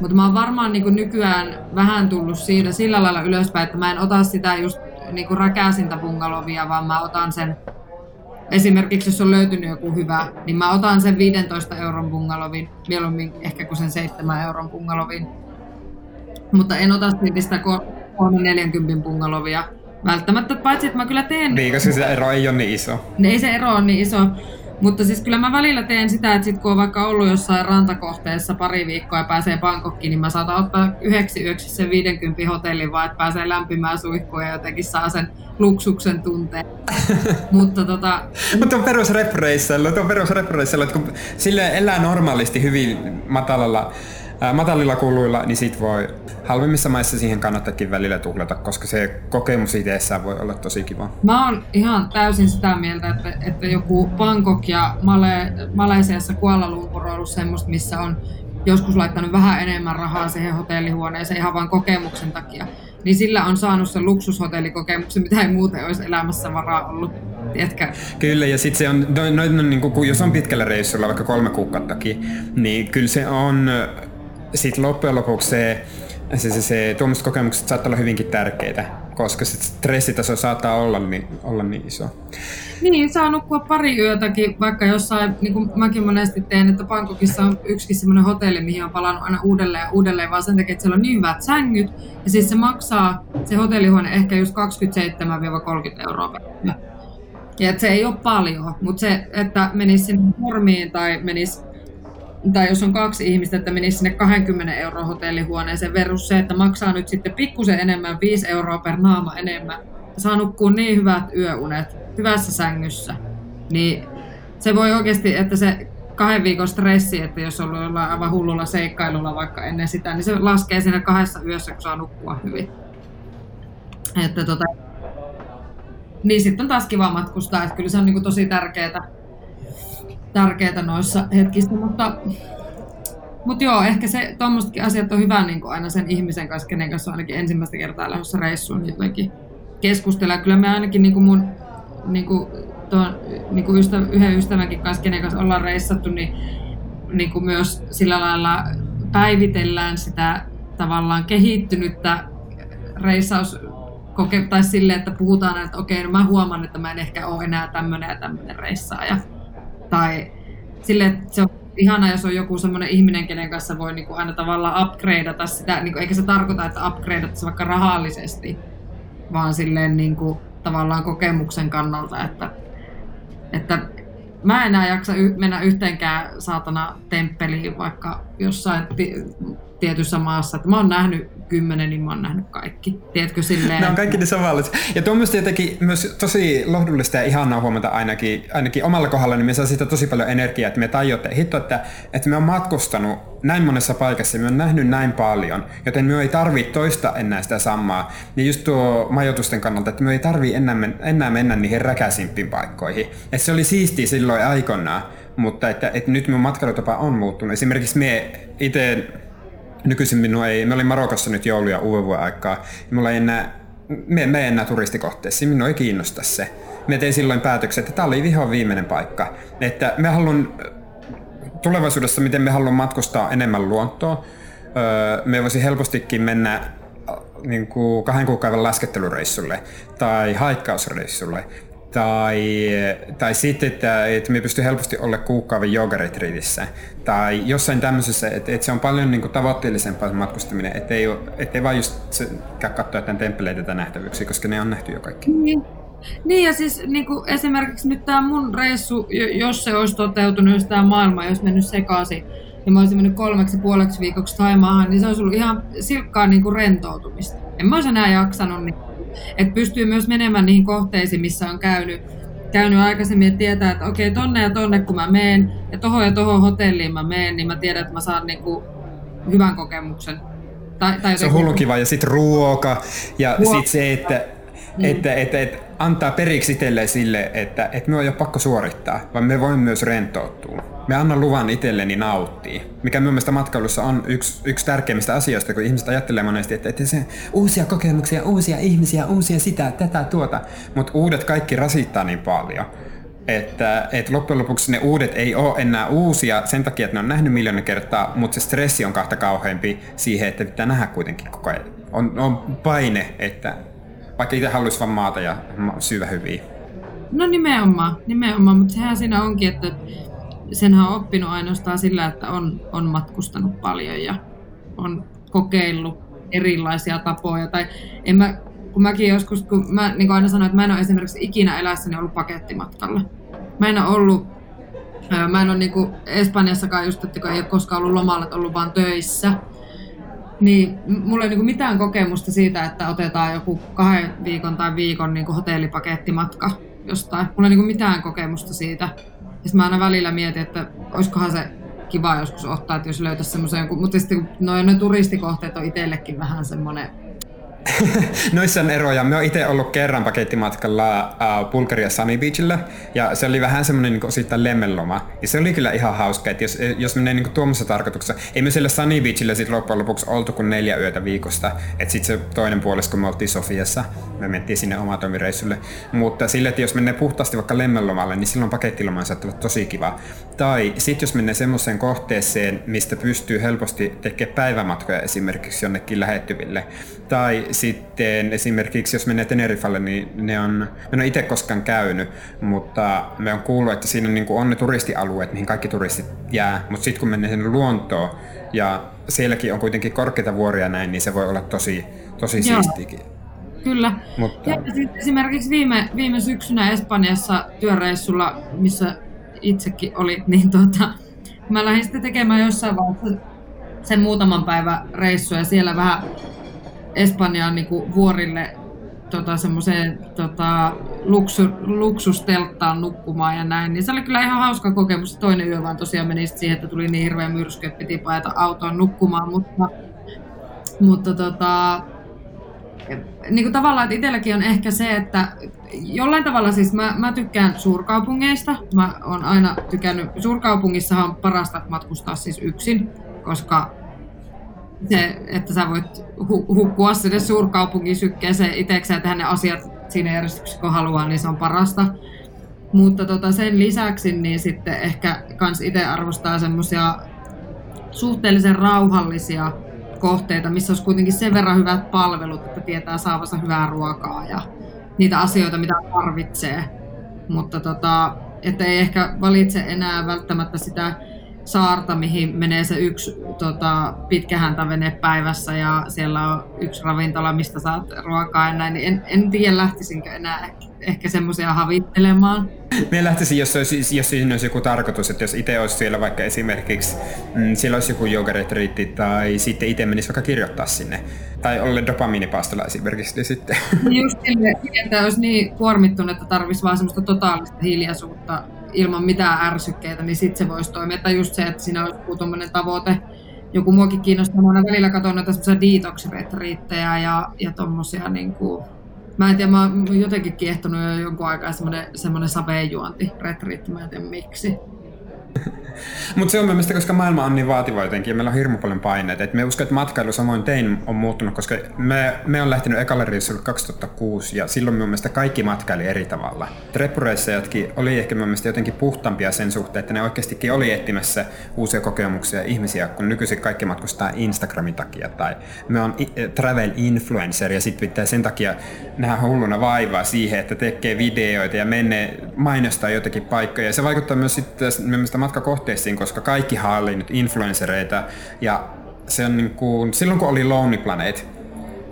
mutta mä oon varmaan niinku nykyään vähän tullut siitä sillä lailla ylöspäin, että mä en ota sitä just niinku räkäsintä bungalovia, vaan mä otan sen, esimerkiksi jos on löytynyt joku hyvä, niin mä otan sen 15 euron bungalovin, mieluummin ehkä kuin sen 7 euron bungalovin. Mutta en ota sitä 340 bungalovia, välttämättä, paitsi että mä kyllä teen... Niin, koska se ero ei ole niin iso. Ei se ero ole niin iso. Mutta siis kyllä mä välillä teen sitä, että sit kun on vaikka ollut jossain rantakohteessa pari viikkoa ja pääsee Bangkokkiin, niin mä saatan ottaa yhdeksi yöksi sen 50 hotellin vaan, että pääsee lämpimään suihkuun ja jotenkin saa sen luksuksen tunteen. Mutta tota... Mutta on perusrepreissellä, on perusrepreissellä, että kun sille elää normaalisti hyvin matalalla matalilla kuluilla, niin sit voi halvimmissa maissa siihen kannattakin välillä tuhlata, koska se kokemus itseessään voi olla tosi kiva. Mä oon ihan täysin sitä mieltä, että, että joku Bangkok ja Male, Malesiassa Kuala Lumpur on ollut semmoista, missä on joskus laittanut vähän enemmän rahaa siihen hotellihuoneeseen ihan vain kokemuksen takia. Niin sillä on saanut sen luksushotellikokemus, mitä ei muuten olisi elämässä varaa ollut. Tiedätkö? Kyllä, ja sitten se on, no, no, no, niin kuin, jos on pitkällä reissulla, vaikka kolme kuukauttakin, niin kyllä se on sitten loppujen lopuksi se, se, se, se tuommoiset kokemukset saattaa olla hyvinkin tärkeitä, koska se stressitaso saattaa olla niin, olla niin iso. Niin, saa nukkua pari yötäkin, vaikka jossain, niin kuin mäkin monesti teen, että Bangkokissa on yksikin semmoinen hotelli, mihin on palannut aina uudelleen ja uudelleen, vaan sen takia, että siellä on niin hyvät sängyt, ja siis se maksaa, se hotellihuone ehkä just 27-30 euroa per ja että se ei ole paljon, mutta se, että menisi sinne normiin tai menisi tai jos on kaksi ihmistä, että menisi sinne 20 euroa hotellihuoneeseen versus se, että maksaa nyt sitten pikkusen enemmän, 5 euroa per naama enemmän, saa nukkua niin hyvät yöunet hyvässä sängyssä, niin se voi oikeasti, että se kahden viikon stressi, että jos on ollut aivan hullulla seikkailulla vaikka ennen sitä, niin se laskee siinä kahdessa yössä, kun saa nukkua hyvin. Että tota, niin sitten on taas kiva matkustaa, että kyllä se on niin tosi tärkeää tärkeää noissa hetkissä, mutta, mutta joo, ehkä se tuommoisetkin asiat on hyvä niin aina sen ihmisen kanssa, kenen kanssa on ainakin ensimmäistä kertaa lähdössä reissuun niin jotenkin keskustella. Kyllä me ainakin niin kuin mun niin kuin, tuon, niin kuin ystäv, yhden ystävänkin kanssa, kenen kanssa ollaan reissattu, niin, niin kuin myös sillä lailla päivitellään sitä tavallaan kehittynyttä reissaus tai sille, että puhutaan, että okei, no mä huomaan, että mä en ehkä ole enää tämmöinen ja tämmöinen reissaaja. Tai sille, että se on ihana, jos on joku semmoinen ihminen, kenen kanssa voi niin kuin aina tavallaan upgradeata sitä, niin kuin, eikä se tarkoita, että upgradeata se vaikka rahallisesti, vaan silleen niin kuin, tavallaan kokemuksen kannalta, että, että mä en enää jaksa y- mennä yhteenkään saatana temppeliin vaikka jossain t- tietyssä maassa. Että mä oon nähnyt kymmenen, niin mä oon nähnyt kaikki. Tiedätkö silleen? Ne on kaikki ne samanlaiset. Ja tuommoista jotenkin myös tosi lohdullista ja ihanaa huomata ainakin, ainakin omalla kohdalla, niin me saa siitä tosi paljon energiaa, että me tajuatte, hitto, että, että me on matkustanut näin monessa paikassa me on nähnyt näin paljon, joten me ei tarvitse toista enää sitä samaa. Ja just tuo majoitusten kannalta, että me ei tarvitse enää, enää mennä niihin räkäisimpiin paikkoihin. Et se oli siistiä silloin aikoinaan, mutta että, että nyt minun matkailutapa on muuttunut. Esimerkiksi me itse nykyisin minua ei, me olin Marokossa nyt joulu- ja uuden aikaa, mulla ei enää, me, me ei enää turistikohteessa, minua ei kiinnosta se. Me tein silloin päätöksen, että tämä oli vihon viimeinen paikka. Että me haluan tulevaisuudessa, miten me haluan matkustaa enemmän luontoa. Me voisi helpostikin mennä niin kuin kahden kuukauden laskettelureissulle tai haikkausreissulle tai, tai sitten, että, että me pystyy helposti olla kuukauden joogaretriitissä. Tai jossain tämmöisessä, että, että se on paljon niin kuin, tavoitteellisempaa se matkustaminen, ettei, ettei vaan just se, katsoa tämän temppeleitä nähtävyyksiä, koska ne on nähty jo kaikki. Niin. Niin ja siis niin kuin esimerkiksi nyt tämä mun reissu, jos se olisi toteutunut, jos tämä maailma olisi mennyt sekaisin, ja mä olisin mennyt kolmeksi puoleksi viikoksi Taimaahan, niin se olisi ollut ihan silkkaa niin kuin rentoutumista. En mä olisi enää jaksanut niin että pystyy myös menemään niihin kohteisiin, missä on käynyt, käynyt aikaisemmin, että tietää, että okei, tonne ja tonne kun mä meen, ja tohon ja tohon hotelliin mä meen, niin mä tiedän, että mä saan niinku hyvän kokemuksen. Tai, tai se on hullu kiva, ja sitten ruoka, ja sitten se, että, mm. että, että, että, antaa periksi itselleen sille, että, että me on jo pakko suorittaa, vaan me voimme myös rentoutua me annan luvan itselleni nauttia. Mikä minun mielestä matkailussa on yksi, yksi tärkeimmistä asioista, kun ihmiset ajattelee monesti, että, että se uusia kokemuksia, uusia ihmisiä, uusia sitä, tätä, tuota. Mutta uudet kaikki rasittaa niin paljon. Että, että loppujen lopuksi ne uudet ei ole enää uusia sen takia, että ne on nähnyt miljoona kertaa, mutta se stressi on kahta kauheampi siihen, että pitää nähdä kuitenkin koko ajan. On, on paine, että vaikka itse haluaisi vaan maata ja syvä hyviä. No nimenomaan, nimenomaan, mutta sehän siinä onkin, että senhän on oppinut ainoastaan sillä, että on, on matkustanut paljon ja on kokeillut erilaisia tapoja. Tai en mä, kun mäkin joskus, kun mä niin kuin aina sanoin, että mä en ole esimerkiksi ikinä elässäni ollut pakettimatkalla. Mä en ole ollut, mä en ole niin kuin Espanjassakaan just, että ei ole koskaan ollut lomalla, että ollut vaan töissä. Niin mulla ei niin mitään kokemusta siitä, että otetaan joku kahden viikon tai viikon niin kuin hotellipakettimatka jostain. Mulla ei niin mitään kokemusta siitä. Ja mä aina välillä mietin, että olisikohan se kiva joskus ottaa, että jos löytäisi semmoisen jonkun, mutta sitten noin ne turistikohteet on itsellekin vähän semmoinen Noissa on eroja. Me oon itse ollut kerran pakettimatkalla uh, Bulgaria Sunny Beachillä, ja se oli vähän semmoinen niin osittain lemmenloma. Ja se oli kyllä ihan hauska, että jos, jos menee niin tuommoisessa tarkoituksessa, ei me siellä Sunny Beachillä sit loppujen lopuksi oltu kuin neljä yötä viikosta. Että sitten se toinen puolisko, kun me oltiin Sofiassa, me mentiin sinne omatoimireissulle. Mutta sille, että jos menee puhtaasti vaikka lemmenlomalle, niin silloin pakettiloma saattaa olla tosi kiva. Tai sitten jos menee semmoiseen kohteeseen, mistä pystyy helposti tekemään päivämatkoja esimerkiksi jonnekin lähettyville. Tai sitten esimerkiksi jos menee Tenerifalle, niin ne on, en ole itse koskaan käynyt, mutta me on kuullut, että siinä niin on ne turistialueet, mihin kaikki turistit jää. Mutta sitten kun menee sinne luontoon ja sielläkin on kuitenkin korkeita vuoria näin, niin se voi olla tosi, tosi siistiäkin. Kyllä. Mutta... Ja esimerkiksi viime, viime syksynä Espanjassa työreissulla, missä itsekin oli, niin tota, mä lähdin sitten tekemään jossain vaiheessa sen muutaman päivän reissu ja siellä vähän Espanjaan niin kuin vuorille tota, semmoiseen tota, luksu, luksustelttaan nukkumaan ja näin. Niin se oli kyllä ihan hauska kokemus. Toinen yö vaan tosiaan meni siihen, että tuli niin hirveä myrsky, että piti paeta autoon nukkumaan. Mutta, mutta tota, niin kuin tavallaan, että itselläkin on ehkä se, että jollain tavalla siis mä, mä tykkään suurkaupungeista. Mä oon aina tykännyt, suurkaupungissahan on parasta matkustaa siis yksin, koska se, että sä voit hu- hukkua sinne suurkaupungin sykkeeseen itsekseen ja ne asiat siinä järjestyksessä, kun haluaa, niin se on parasta. Mutta tota sen lisäksi niin sitten ehkä kans itse arvostaa semmoisia suhteellisen rauhallisia kohteita, missä olisi kuitenkin sen verran hyvät palvelut, että tietää saavansa hyvää ruokaa ja niitä asioita, mitä tarvitsee. Mutta tota, että ei ehkä valitse enää välttämättä sitä saarta, mihin menee se yksi tota, pitkähäntävene päivässä ja siellä on yksi ravintola, mistä saat ruokaa ja näin, niin en, en tiedä lähtisinkö enää ehkä semmoisia havittelemaan. Me lähtisin, jos, olisi, jos siinä olisi joku tarkoitus, että jos itse olisi siellä vaikka esimerkiksi, mm, siellä olisi joku joogaretriitti tai sitten itse menisi vaikka kirjoittaa sinne. Tai olla dopamiinipastolla esimerkiksi niin sitten. Just sille, että olisi niin kuormittunut, että tarvitsisi vaan semmoista totaalista hiljaisuutta ilman mitään ärsykkeitä, niin sitten se voisi toimia. Tai just se, että siinä olisi joku tavoite, joku muakin kiinnostaa. Mä välillä katson näitä semmoisia detox-retriittejä ja, ja tommosia niin kuin, Mä en tiedä, mä oon jotenkin kiehtonut jo jonkun aikaa semmoinen, semmoinen savejuonti retriitti, mä en tiedä miksi. Mutta se on mielestäni, koska maailma on niin vaativa jotenkin ja meillä on hirmu paljon paineita. Et me uskon, että matkailu samoin tein on muuttunut, koska me, me on lähtenyt ekalle 2006 ja silloin minun mielestä kaikki matkaili eri tavalla. Treppureissajatkin oli ehkä minun mielestä jotenkin puhtaampia sen suhteen, että ne oikeastikin oli etsimässä uusia kokemuksia ihmisiä, kun nykyisin kaikki matkustaa Instagramin takia tai me on travel influencer ja sitten pitää sen takia nähdä hulluna vaivaa siihen, että tekee videoita ja menee mainostaa jotakin paikkoja. Ja se vaikuttaa myös sitten mielestä matkakohteisiin, koska kaikki oli nyt influencereita ja se on niin kuin, silloin kun oli Lonely Planet,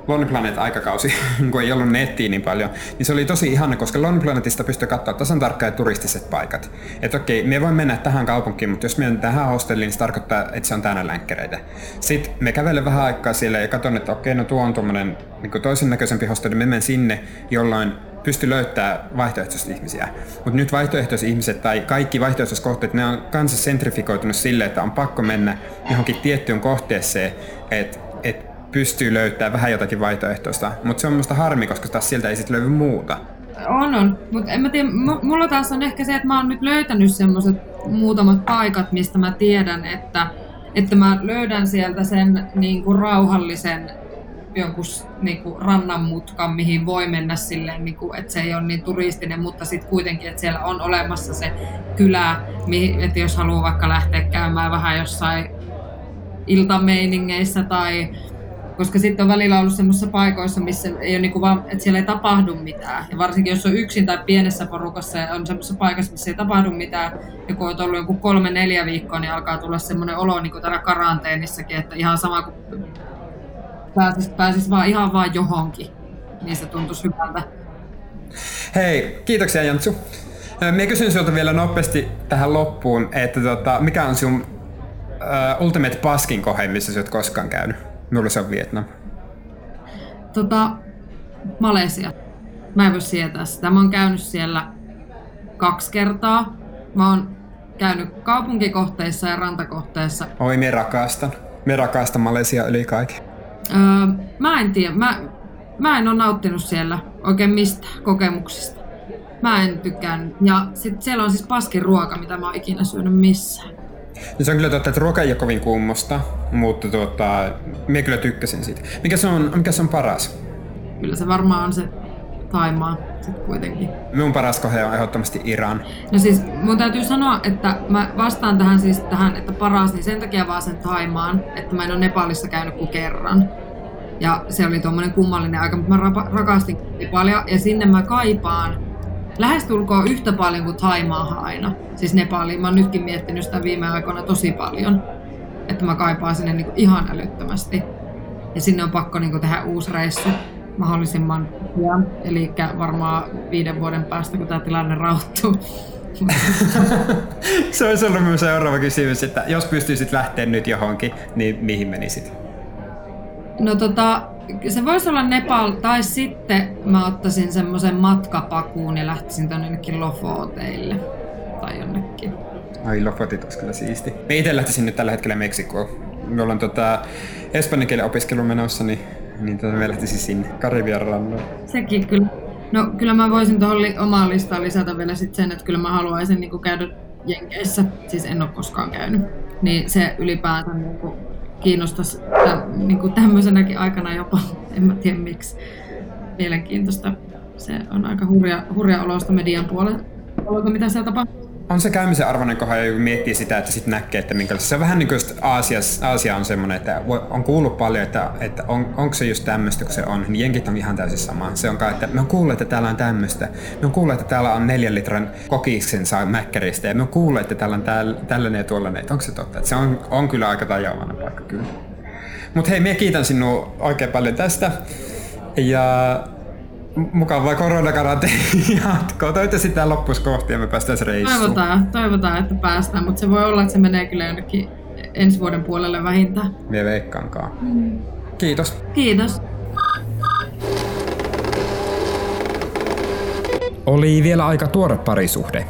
Lonely Planet aikakausi, kun ei ollut nettiä niin paljon, niin se oli tosi ihana, koska Lonely Planetista pystyy katsoa tasan tarkkaan turistiset paikat. Että okei, me voi mennä tähän kaupunkiin, mutta jos me tähän hostelliin, niin se tarkoittaa, että se on täynnä länkkäreitä. Sitten me kävelen vähän aikaa siellä ja katson, että okei, no tuo on tuommoinen niin toisen näköisempi hostelli, me menen sinne, jolloin pysty löytämään vaihtoehtoisia ihmisiä. Mutta nyt vaihtoehtoiset ihmiset tai kaikki vaihtoehtoiset kohteet, ne on kanssa sentrifikoitunut sille, että on pakko mennä johonkin tiettyyn kohteeseen, että et pystyy löytämään vähän jotakin vaihtoehtoista. Mutta se on minusta harmi, koska taas sieltä ei sitten löydy muuta. On, on. Mutta en mä tiedä, mulla taas on ehkä se, että mä oon nyt löytänyt semmoiset muutamat paikat, mistä mä tiedän, että, että mä löydän sieltä sen niin kuin rauhallisen jonkun niin kuin rannanmutkan, mihin voi mennä silleen, niin kuin, että se ei ole niin turistinen, mutta sitten kuitenkin, että siellä on olemassa se kylä, että jos haluaa vaikka lähteä käymään vähän jossain iltameiningeissä tai koska sitten on välillä ollut semmoisissa paikoissa, missä ei ole niinku vaan, että siellä ei tapahdu mitään. Ja varsinkin jos on yksin tai pienessä porukassa ja on semmoisessa paikassa, missä ei tapahdu mitään, ja kun on ollut joku kolme-neljä viikkoa, niin alkaa tulla semmoinen olo niin kuin täällä karanteenissakin, että ihan sama kuin pääsis, pääsis vaan ihan vaan johonkin, niin se tuntuisi hyvältä. Hei, kiitoksia Jantsu. Minä kysyn sinulta vielä nopeasti tähän loppuun, että tota, mikä on sinun uh, Ultimate Paskin kohe, missä sinä olet koskaan käynyt? Minulla se on Vietnam. Tota, Malesia. Mä en voi sietää sitä. Mä oon käynyt siellä kaksi kertaa. Mä oon käynyt kaupunkikohteissa ja rantakohteissa. Oi, me rakastan. Me rakastan Malesia yli kaiken. Öö, mä en tiedä. Mä, mä en ole nauttinut siellä oikein mistään kokemuksista. Mä en tykkään. Ja sit siellä on siis paskin ruoka, mitä mä oon ikinä syönyt missään. No se on kyllä totta, että ruoka ei ole kovin kummosta, mutta tuota, minä kyllä tykkäsin siitä. Mikä se on, mikä se on paras? Kyllä se varmaan on se Taimaa sitten kuitenkin. Minun paras kohe on ehdottomasti Iran. No siis mun täytyy sanoa, että mä vastaan tähän siis tähän, että paras, niin sen takia vaan sen Taimaan, että mä en ole Nepalissa käynyt kuin kerran. Ja se oli tuommoinen kummallinen aika, mutta mä rakastin paljon ja sinne mä kaipaan lähestulkoon yhtä paljon kuin Taimaahan aina. Siis Nepaliin. Mä oon nytkin miettinyt sitä viime aikoina tosi paljon. Että mä kaipaan sinne niinku ihan älyttömästi. Ja sinne on pakko niinku tehdä uusi reissu mahdollisimman pian. Eli varmaan viiden vuoden päästä, kun tämä tilanne rauhoittuu. se olisi ollut minun seuraava kysymys, että jos pystyisit lähteä nyt johonkin, niin mihin menisit? No tota, se voisi olla Nepal, tai sitten mä ottaisin semmoisen matkapakuun ja lähtisin tonne jonnekin Lofoteille tai jonnekin. Ai Lofotit olisi kyllä siisti. Me itse lähtisin nyt tällä hetkellä Meksikoon. Me ollaan tota, espanjan kielen opiskelu menossa, niin, niin tota, me lähtisin sinne Karibian rannoille. Sekin kyllä. No kyllä mä voisin tuohon li- omaan listaan lisätä vielä sit sen, että kyllä mä haluaisin niinku käydä Jenkeissä. Siis en ole koskaan käynyt. Niin se ylipäänsä niinku kiinnostaisi tämän, niin kuin tämmöisenäkin aikana jopa, en mä tiedä miksi, mielenkiintoista. Se on aika hurja, hurja olosta median puolelta, mitä siellä tapahtuu. On se käymisen arvoinen kohan, kun miettii sitä, että sitten näkee, että minkälaista. Se on vähän niin kuin Aasia, Aasia on semmoinen, että on kuullut paljon, että, että on, onko se just tämmöistä, kun se on. Niin jenkit on ihan täysin sama. Se on kai, että me on kuullut, että täällä on tämmöistä. Me on kuullut, että täällä on neljän litran kokiksen saa mäkkäristä. Ja me on kuullut, että täällä on täällä, tällainen ja tuollainen. Että onko se totta? Että se on, on kyllä aika tajavainen paikka kyllä. Mutta hei, minä kiitän sinua oikein paljon tästä. Ja mukavaa koronakaranteeni jatkoa. Toivottavasti tämä loppuisi kohti ja me päästään reissuun. Toivotaan, toivotaan, että päästään, mutta se voi olla, että se menee kyllä jonnekin ensi vuoden puolelle vähintään. Mie veikkaankaan. Mm. Kiitos. Kiitos. Oli vielä aika tuore parisuhde.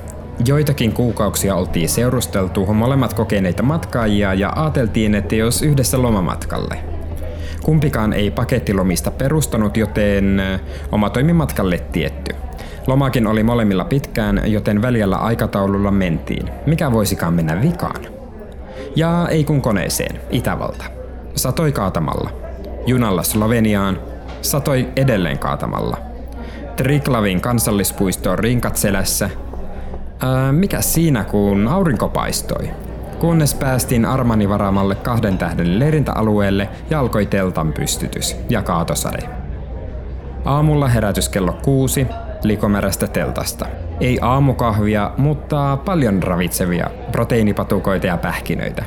Joitakin kuukauksia oltiin seurusteltu molemmat kokeneita matkaajia ja ajateltiin, että jos yhdessä lomamatkalle – Kumpikaan ei pakettilomista perustanut, joten oma toimimatkalle tietty. Lomakin oli molemmilla pitkään, joten väljällä aikataululla mentiin. Mikä voisikaan mennä vikaan? Ja ei kun koneeseen, Itävalta. Satoi kaatamalla. Junalla Sloveniaan. Satoi edelleen kaatamalla. Triklavin kansallispuistoon rinkat selässä. Ää, mikä siinä, kun aurinko paistoi? Kunnes päästiin Armani varaamalle kahden tähden leirintäalueelle ja alkoi teltan pystytys ja kaatosade. Aamulla herätys kello kuusi, likomärästä teltasta. Ei aamukahvia, mutta paljon ravitsevia proteiinipatukoita ja pähkinöitä.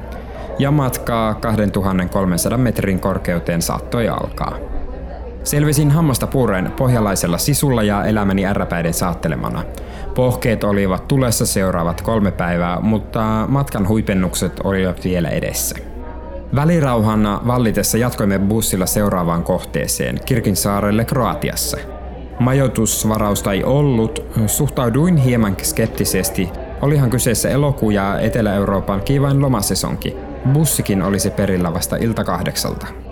Ja matkaa 2300 metrin korkeuteen saattoi alkaa. Selvisin hammasta pureen pohjalaisella sisulla ja elämäni ärräpäiden saattelemana. Pohkeet olivat tulessa seuraavat kolme päivää, mutta matkan huipennukset olivat vielä edessä. Välirauhan vallitessa jatkoimme bussilla seuraavaan kohteeseen, Kirkinsaarelle Kroatiassa. Majoitusvarausta ei ollut, suhtauduin hieman skeptisesti. Olihan kyseessä elokuu ja Etelä-Euroopan kivain lomasesonki. Bussikin olisi perillä vasta ilta kahdeksalta.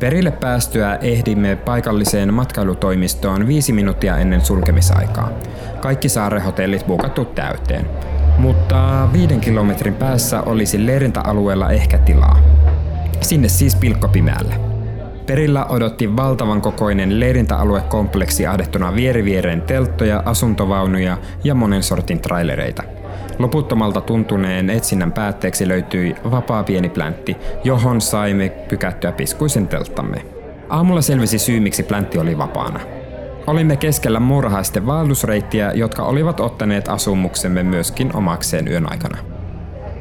Perille päästyä ehdimme paikalliseen matkailutoimistoon viisi minuuttia ennen sulkemisaikaa. Kaikki saarehotellit buukattu täyteen. Mutta viiden kilometrin päässä olisi leirintäalueella ehkä tilaa. Sinne siis pilkkopimeällä. Perillä odotti valtavan kokoinen leirintäaluekompleksi ahdettuna vieriviereen telttoja, asuntovaunuja ja monen sortin trailereita – Loputtomalta tuntuneen etsinnän päätteeksi löytyi vapaa pieni pläntti, johon saimme pykättyä piskuisen telttamme. Aamulla selvisi syy, miksi pläntti oli vapaana. Olimme keskellä muurahaisten vaellusreittiä, jotka olivat ottaneet asumuksemme myöskin omakseen yön aikana.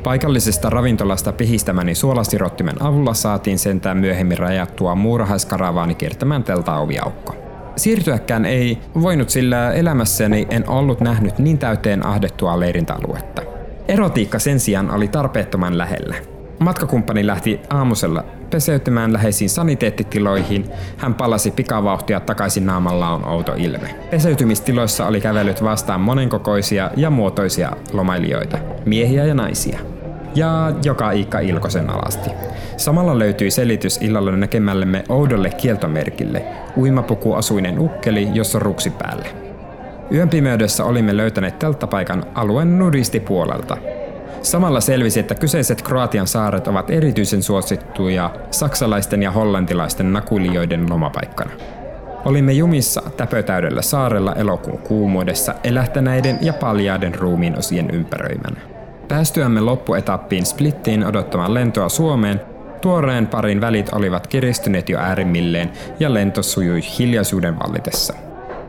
Paikallisesta ravintolasta pihistämäni suolastirottimen avulla saatiin sentään myöhemmin rajattua muurahaiskaravaani kiertämään teltaoviaukko. Siirtyäkään ei voinut, sillä elämässäni en ollut nähnyt niin täyteen ahdettua leirintäaluetta. Erotiikka sen sijaan oli tarpeettoman lähellä. Matkakumppani lähti aamusella peseytymään läheisiin saniteettitiloihin. Hän palasi pikavauhtia takaisin naamalla on outo ilme. Peseytymistiloissa oli kävellyt vastaan monenkokoisia ja muotoisia lomailijoita, miehiä ja naisia ja joka Iikka Ilkosen alasti. Samalla löytyi selitys illalla näkemällemme oudolle kieltomerkille, uimapukuasuinen ukkeli, jossa ruksi päälle. Yön pimeydessä olimme löytäneet telttapaikan alueen nudistipuolelta. Samalla selvisi, että kyseiset Kroatian saaret ovat erityisen suosittuja saksalaisten ja hollantilaisten nakulijoiden lomapaikkana. Olimme jumissa täpötäydellä saarella elokuun kuumuudessa elähtäneiden ja paljaiden ruumiin osien ympäröimänä. Päästyämme loppuetappiin Splittiin odottamaan lentoa Suomeen, tuoreen parin välit olivat kiristyneet jo äärimmilleen ja lento sujui hiljaisuuden vallitessa.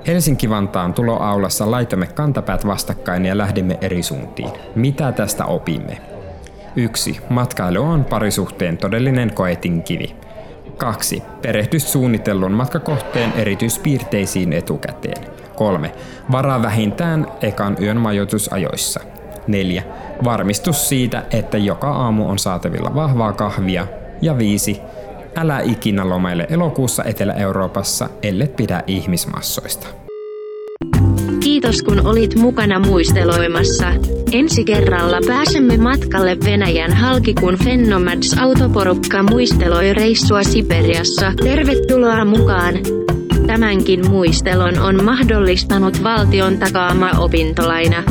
Helsinki-Vantaan tuloaulassa laitamme kantapäät vastakkain ja lähdimme eri suuntiin. Mitä tästä opimme? 1. Matkailu on parisuhteen todellinen koetin kivi. 2. Perehtys suunnitellun matkakohteen erityispiirteisiin etukäteen. 3. Varaa vähintään ekan yön majoitusajoissa. 4. Varmistus siitä, että joka aamu on saatavilla vahvaa kahvia. Ja 5. Älä ikinä lomaile elokuussa Etelä-Euroopassa, ellei pidä ihmismassoista. Kiitos kun olit mukana muisteloimassa. Ensi kerralla pääsemme matkalle Venäjän halkikuun Fennomads autoporukka muisteloi reissua Siperiassa. Tervetuloa mukaan! Tämänkin muistelon on mahdollistanut valtion takaama opintolaina.